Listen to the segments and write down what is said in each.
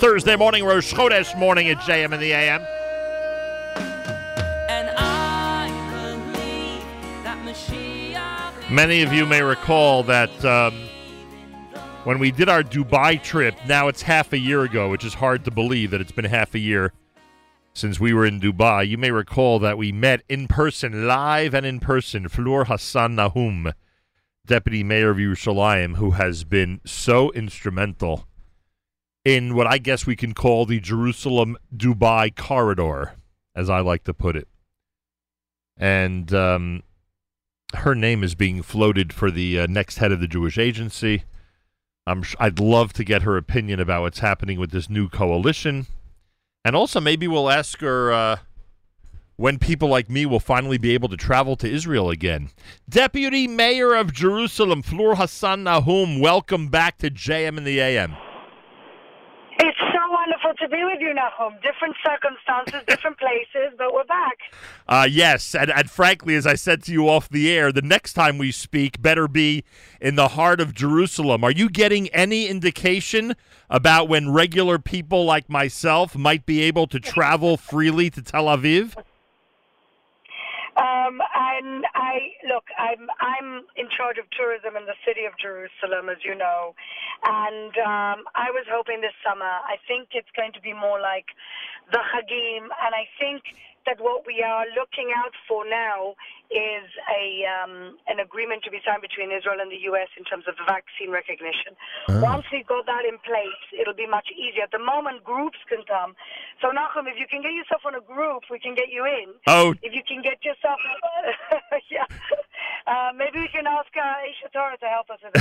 Thursday morning, Rosh Chodesh morning at JM in the AM. Many of you may recall that um, when we did our Dubai trip, now it's half a year ago, which is hard to believe that it's been half a year since we were in Dubai. You may recall that we met in person, live and in person, Fleur Hassan Nahoum, Deputy Mayor of Yerushalayim, who has been so instrumental in what I guess we can call the Jerusalem Dubai corridor, as I like to put it. And um, her name is being floated for the uh, next head of the Jewish Agency. I'm sh- I'd love to get her opinion about what's happening with this new coalition, and also maybe we'll ask her uh, when people like me will finally be able to travel to Israel again. Deputy Mayor of Jerusalem, Fleur Hassan Nahoum, welcome back to JM in the AM be with you, Nachum. Different circumstances, different places, but we're back. Uh, yes, and, and frankly, as I said to you off the air, the next time we speak better be in the heart of Jerusalem. Are you getting any indication about when regular people like myself might be able to travel freely to Tel Aviv? Um, and I look, I'm I'm in charge of tourism in the city of Jerusalem, as you know, and um, I was hoping this summer. I think it's going to be more like the Hagim, and I think that what we are looking out for now is a um, an agreement to be signed between Israel and the U.S. in terms of vaccine recognition. Oh. Once we've got that in place, it'll be much easier. At the moment, groups can come. So, Nachum, if you can get yourself on a group, we can get you in. Oh. If you can get yourself, yeah. Uh, maybe we can ask uh, Aish HaTorah to help us with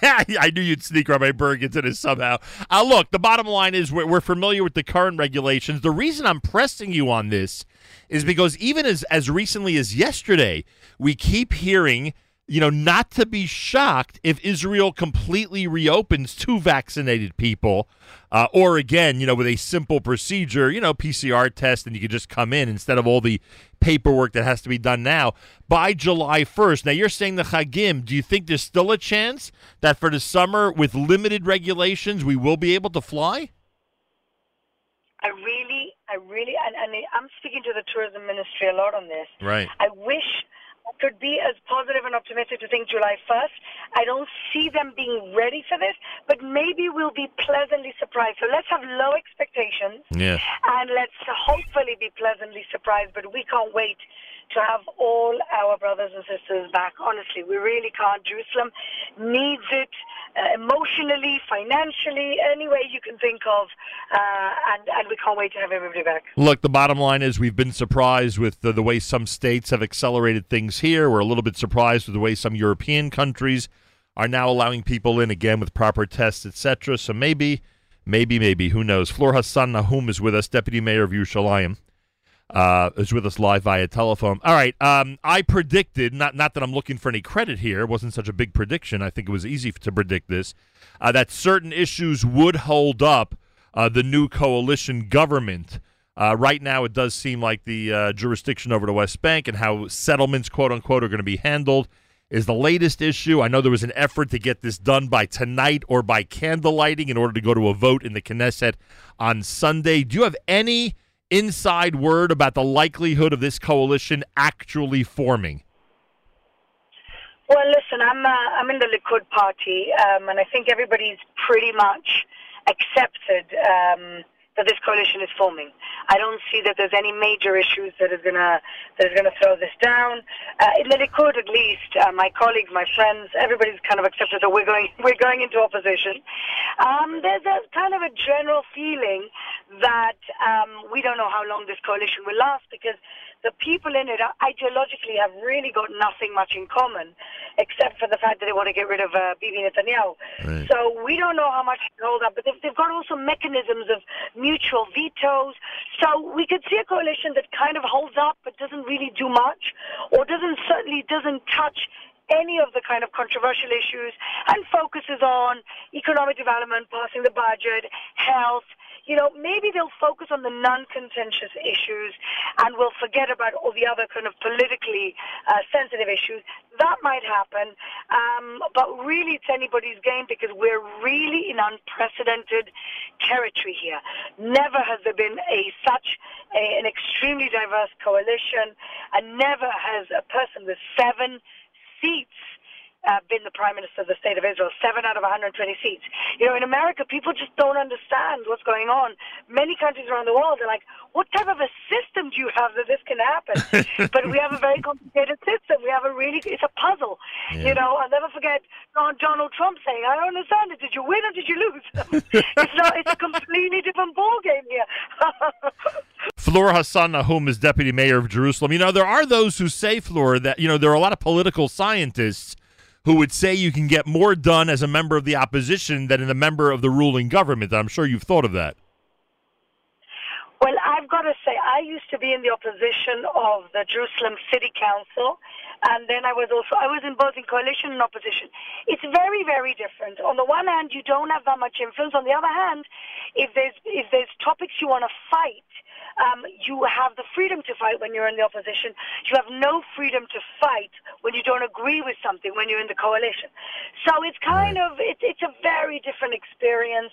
that. I knew you'd sneak Rabbi Burg into this somehow. Uh, look, the bottom line is we're, we're familiar with the current regulations. The reason I'm pressing you on this is because even as, as recently as yesterday, we keep hearing you know, not to be shocked if Israel completely reopens to vaccinated people, uh, or again, you know, with a simple procedure, you know, PCR test, and you can just come in instead of all the paperwork that has to be done now by July 1st. Now, you're saying the Chagim. Do you think there's still a chance that for the summer, with limited regulations, we will be able to fly? I really, I really, and, and I'm speaking to the tourism ministry a lot on this. Right. I wish could be as positive and optimistic to think July 1st. I don't see them being ready for this, but maybe we'll be pleasantly surprised. So let's have low expectations. Yeah. And let's hopefully be pleasantly surprised, but we can't wait to have all our brothers and sisters back. Honestly, we really can't. Jerusalem needs it uh, emotionally, financially, any way you can think of, uh, and, and we can't wait to have everybody back. Look, the bottom line is we've been surprised with the, the way some states have accelerated things here. We're a little bit surprised with the way some European countries are now allowing people in again with proper tests, etc. So maybe, maybe, maybe, who knows? Fleur Hassan Nahoum is with us, Deputy Mayor of Yerushalayim uh, is with us live via telephone. All right, um, I predicted not not that I'm looking for any credit here. It wasn't such a big prediction. I think it was easy to predict this uh, that certain issues would hold up uh, the new coalition government. Uh, right now, it does seem like the uh, jurisdiction over the West Bank and how settlements, quote unquote, are going to be handled is the latest issue. I know there was an effort to get this done by tonight or by candlelighting in order to go to a vote in the Knesset on Sunday. Do you have any? Inside word about the likelihood of this coalition actually forming? Well, listen, I'm uh, I'm in the Likud party, um, and I think everybody's pretty much accepted um, that this coalition is forming. I don't see that there's any major issues that is gonna that is gonna throw this down. Uh, in the Likud, at least, uh, my colleagues, my friends, everybody's kind of accepted that we're going we're going into opposition. Um, there's a kind of a general feeling that um, we don't know how long this coalition will last because the people in it ideologically have really got nothing much in common, except for the fact that they want to get rid of uh, Bibi Netanyahu. Right. So we don't know how much they hold up, but they've, they've got also mechanisms of mutual vetoes. So we could see a coalition that kind of holds up but doesn't really do much, or doesn't certainly doesn't touch any of the kind of controversial issues and focuses on economic development, passing the budget, health, you know, maybe they'll focus on the non-contentious issues and we'll forget about all the other kind of politically uh, sensitive issues. That might happen, um, but really it's anybody's game because we're really in unprecedented territory here. Never has there been a such a, an extremely diverse coalition, and never has a person with seven seats uh, been the prime minister of the state of Israel, seven out of 120 seats. You know, in America, people just don't understand what's going on. Many countries around the world are like, what type of a system do you have that this can happen? but we have a very complicated system. We have a really, it's a puzzle. Yeah. You know, I'll never forget Donald Trump saying, I don't understand it. Did you win or did you lose? it's not, it's a completely different ball game here. Flora Hassan Nahoum is deputy mayor of Jerusalem. You know, there are those who say, Flora, that, you know, there are a lot of political scientists who would say you can get more done as a member of the opposition than in a member of the ruling government. I'm sure you've thought of that. Well, I've got to say, I used to be in the opposition of the Jerusalem City Council, and then I was also I was in both in coalition and opposition. It's very, very different. On the one hand, you don't have that much influence. On the other hand, if there's if there's topics you want to fight, um, you have the freedom to fight when you're in the opposition. You have no freedom to fight when you don't agree with something when you're in the coalition. So it's kind of it's it's a very different experience.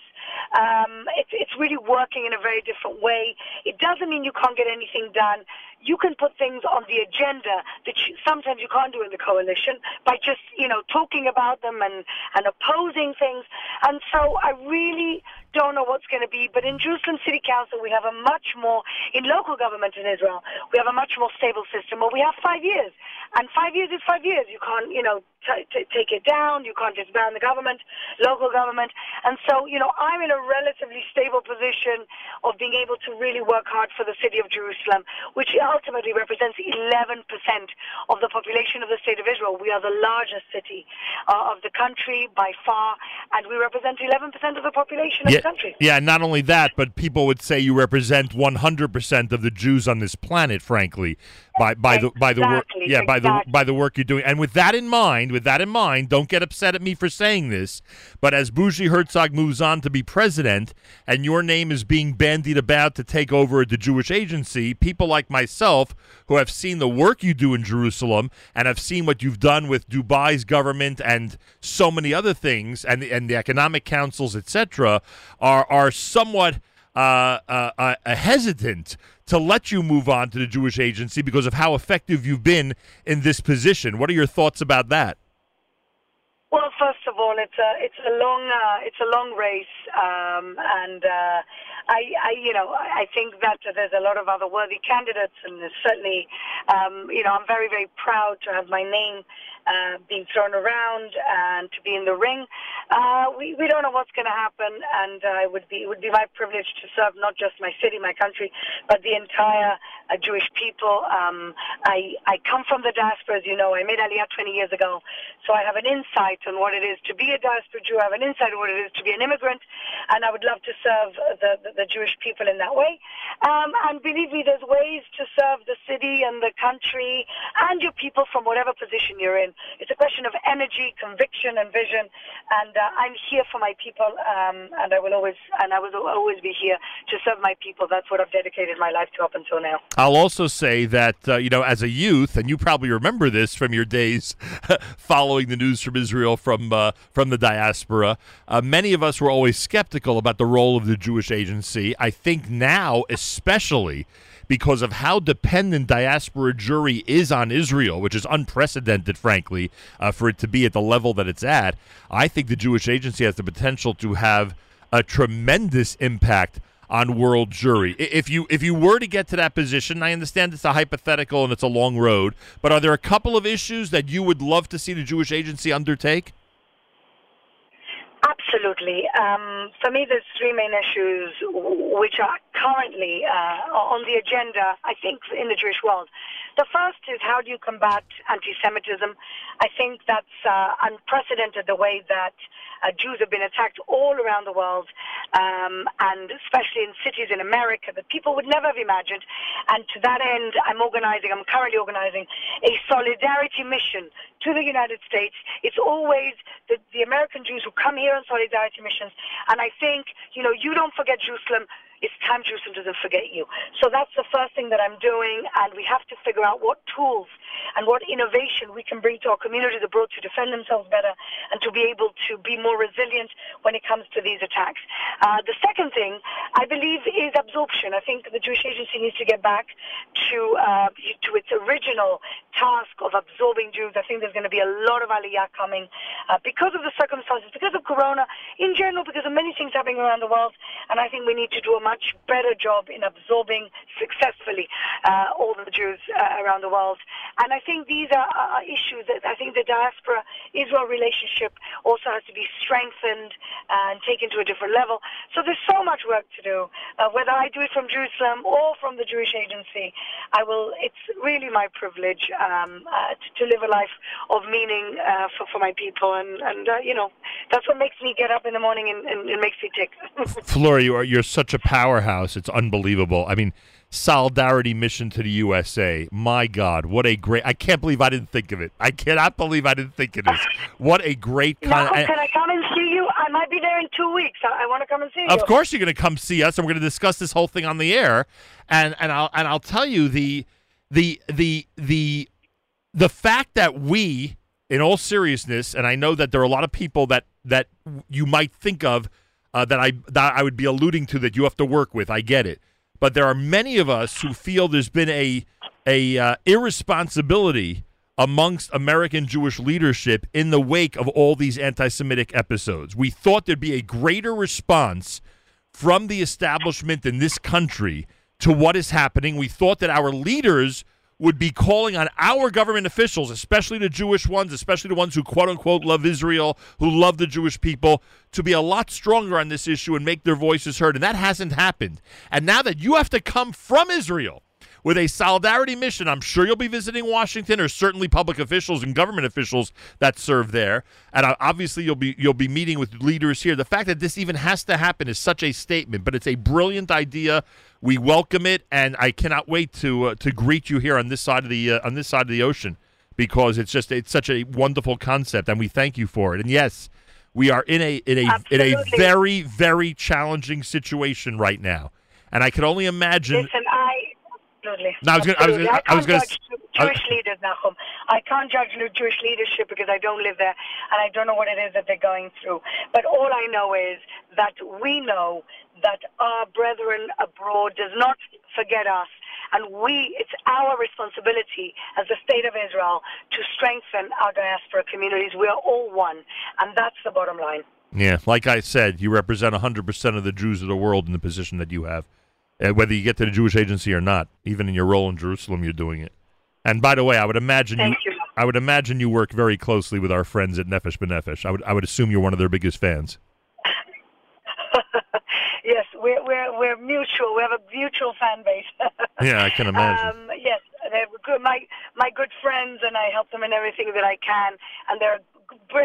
Um, it's it's really working in a very different way. It doesn't mean you can't get anything done you can put things on the agenda that you, sometimes you can't do in the coalition by just, you know, talking about them and, and opposing things. And so I really don't know what's going to be. But in Jerusalem City Council, we have a much more, in local government in Israel, we have a much more stable system where we have five years. And five years is five years. You can't, you know, t- t- take it down. You can't disband the government, local government. And so, you know, I'm in a relatively stable position of being able to really work hard for the city of Jerusalem, which ultimately represents 11% of the population of the state of Israel. We are the largest city uh, of the country by far, and we represent 11% of the population yeah, of the country. Yeah, not only that, but people would say you represent 100% of the Jews on this planet, frankly, by by exactly, the by the work yeah by the by the work you're doing. And with that in mind, with that in mind, don't get upset at me for saying this, but as Bougie Herzog moves on to be president, and your name is being bandied about to take over the Jewish Agency, people like myself who have seen the work you do in Jerusalem and have seen what you've done with Dubai's government and so many other things, and and the economic councils, etc., are are somewhat. Uh, uh, uh, hesitant to let you move on to the Jewish Agency because of how effective you've been in this position. What are your thoughts about that? Well, first of all, it's a it's a long uh, it's a long race, um, and uh, I, I you know I think that there's a lot of other worthy candidates, and certainly um, you know I'm very very proud to have my name uh, being thrown around and to be in the ring. Uh, we, we don't know what's going to happen, and uh, it would be it would be my privilege to serve not just my city, my country, but the entire uh, Jewish people. Um, I I come from the diaspora, as you know. I made Aliyah 20 years ago, so I have an insight on what it is to be a diaspora Jew. I have an insight on what it is to be an immigrant, and I would love to serve the the, the Jewish people in that way. Um, and believe me, there's ways to serve the city and the country and your people from whatever position you're in. It's a question of energy, conviction, and vision. And uh, I'm here for my people, um, and I will always and I will always be here to serve my people. That's what I've dedicated my life to up until now. I'll also say that uh, you know, as a youth, and you probably remember this from your days following the news from Israel from uh, from the diaspora. Uh, many of us were always skeptical about the role of the Jewish Agency. I think now, especially because of how dependent diaspora Jewry is on Israel, which is unprecedented, frankly, uh, for it to be at the level that it's at. I think the Jewish Agency has the potential to have a tremendous impact on world Jewry. If you if you were to get to that position, I understand it's a hypothetical and it's a long road, but are there a couple of issues that you would love to see the Jewish Agency undertake? Absolutely. Um, for me, there's three main issues which are currently uh, on the agenda, I think, in the Jewish world. The first is how do you combat anti Semitism? I think that's uh, unprecedented the way that uh, Jews have been attacked all around the world, um, and especially in cities in America that people would never have imagined. And to that end, I'm organizing, I'm currently organizing a solidarity mission to the United States. It's always the, the American Jews who come here on solidarity missions. And I think, you know, you don't forget Jerusalem it's time Jerusalem doesn't forget you. So that's the first thing that I'm doing, and we have to figure out what tools and what innovation we can bring to our communities abroad to defend themselves better and to be able to be more resilient when it comes to these attacks. Uh, the second thing, I believe, is absorption. I think the Jewish Agency needs to get back to uh, to its original task of absorbing Jews. I think there's going to be a lot of aliyah coming uh, because of the circumstances, because of Corona, in general, because of many things happening around the world, and I think we need to do a much much better job in absorbing successfully uh, all the Jews uh, around the world. And I think these are, issues that I think the diaspora Israel relationship also has to be strengthened and taken to a different level. So there's so much work to do. Uh, whether I do it from Jerusalem or from the Jewish Agency, I will. It's really my privilege um, uh, to, to, live a life of meaning uh, for, for my people, and and uh, you know that's what makes me get up in the morning and, and makes me tick. Flora, you are you're such a powerhouse. It's unbelievable. I mean, solidarity mission to the USA. My God, what a great! I can't believe I didn't think of it. I cannot believe I didn't think of this. What a great kind. Now, can I come and see you? I might be there in two weeks. I, I want to come and see you. Of course, you're going to come see us, and we're going to discuss this whole thing on the air. And and I'll and I'll tell you the the the the the fact that we, in all seriousness, and I know that there are a lot of people that that you might think of uh, that I that I would be alluding to that you have to work with. I get it, but there are many of us who feel there's been a a uh, irresponsibility amongst American Jewish leadership in the wake of all these anti-Semitic episodes. We thought there'd be a greater response from the establishment in this country to what is happening. We thought that our leaders would be calling on our government officials, especially the Jewish ones, especially the ones who quote unquote love Israel, who love the Jewish people, to be a lot stronger on this issue and make their voices heard. And that hasn't happened. And now that you have to come from Israel with a solidarity mission. I'm sure you'll be visiting Washington, or certainly public officials and government officials that serve there, and obviously you'll be you'll be meeting with leaders here. The fact that this even has to happen is such a statement, but it's a brilliant idea. We welcome it, and I cannot wait to uh, to greet you here on this side of the uh, on this side of the ocean because it's just it's such a wonderful concept, and we thank you for it. And yes, we are in a in a Absolutely. in a very very challenging situation right now, and I can only imagine. Listen, Absolutely. No, I was going. I was going. I, was going. Jewish leaders, Nachum. I can't judge Jewish leadership because I don't live there and I don't know what it is that they're going through. But all I know is that we know that our brethren abroad does not forget us. And we, it's our responsibility as the state of Israel to strengthen our diaspora communities. We are all one. And that's the bottom line. Yeah, like I said, you represent 100% of the Jews of the world in the position that you have whether you get to the Jewish agency or not. Even in your role in Jerusalem, you're doing it. And by the way, I would imagine you, you, I would imagine you work very closely with our friends at Nefesh B'Nefesh. I would I would assume you're one of their biggest fans. yes, we're, we're we're mutual. We have a mutual fan base. yeah, I can imagine. Um, yes, they're good, my my good friends, and I help them in everything that I can. And they're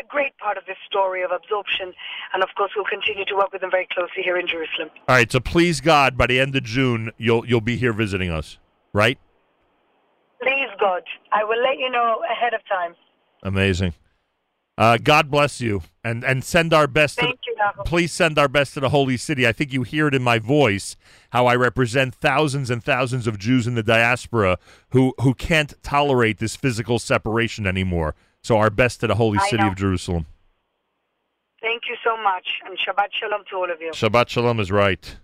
great part of this story of absorption. And of course, we'll continue to work with them very closely here in Jerusalem. All right. So please God, by the end of June, you'll you'll be here visiting us, right? Please God, I will let you know ahead of time. Amazing. Uh, God bless you, and and send our best. Thank to, you. Please send our best to the Holy City. I think you hear it in my voice how I represent thousands and thousands of Jews in the diaspora who who can't tolerate this physical separation anymore. So our best to the holy city of Jerusalem. Thank you so much, and Shabbat Shalom to all of you. Shabbat Shalom is right.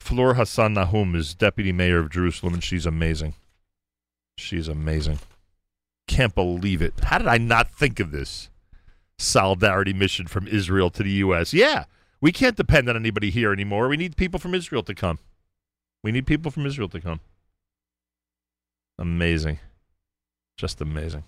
Fleur Hassan Nahoum is deputy mayor of Jerusalem, and she's amazing. She's amazing. Can't believe it. How did I not think of this? Solidarity mission from Israel to the U.S. Yeah, we can't depend on anybody here anymore. We need people from Israel to come. We need people from Israel to come. Amazing. Just amazing.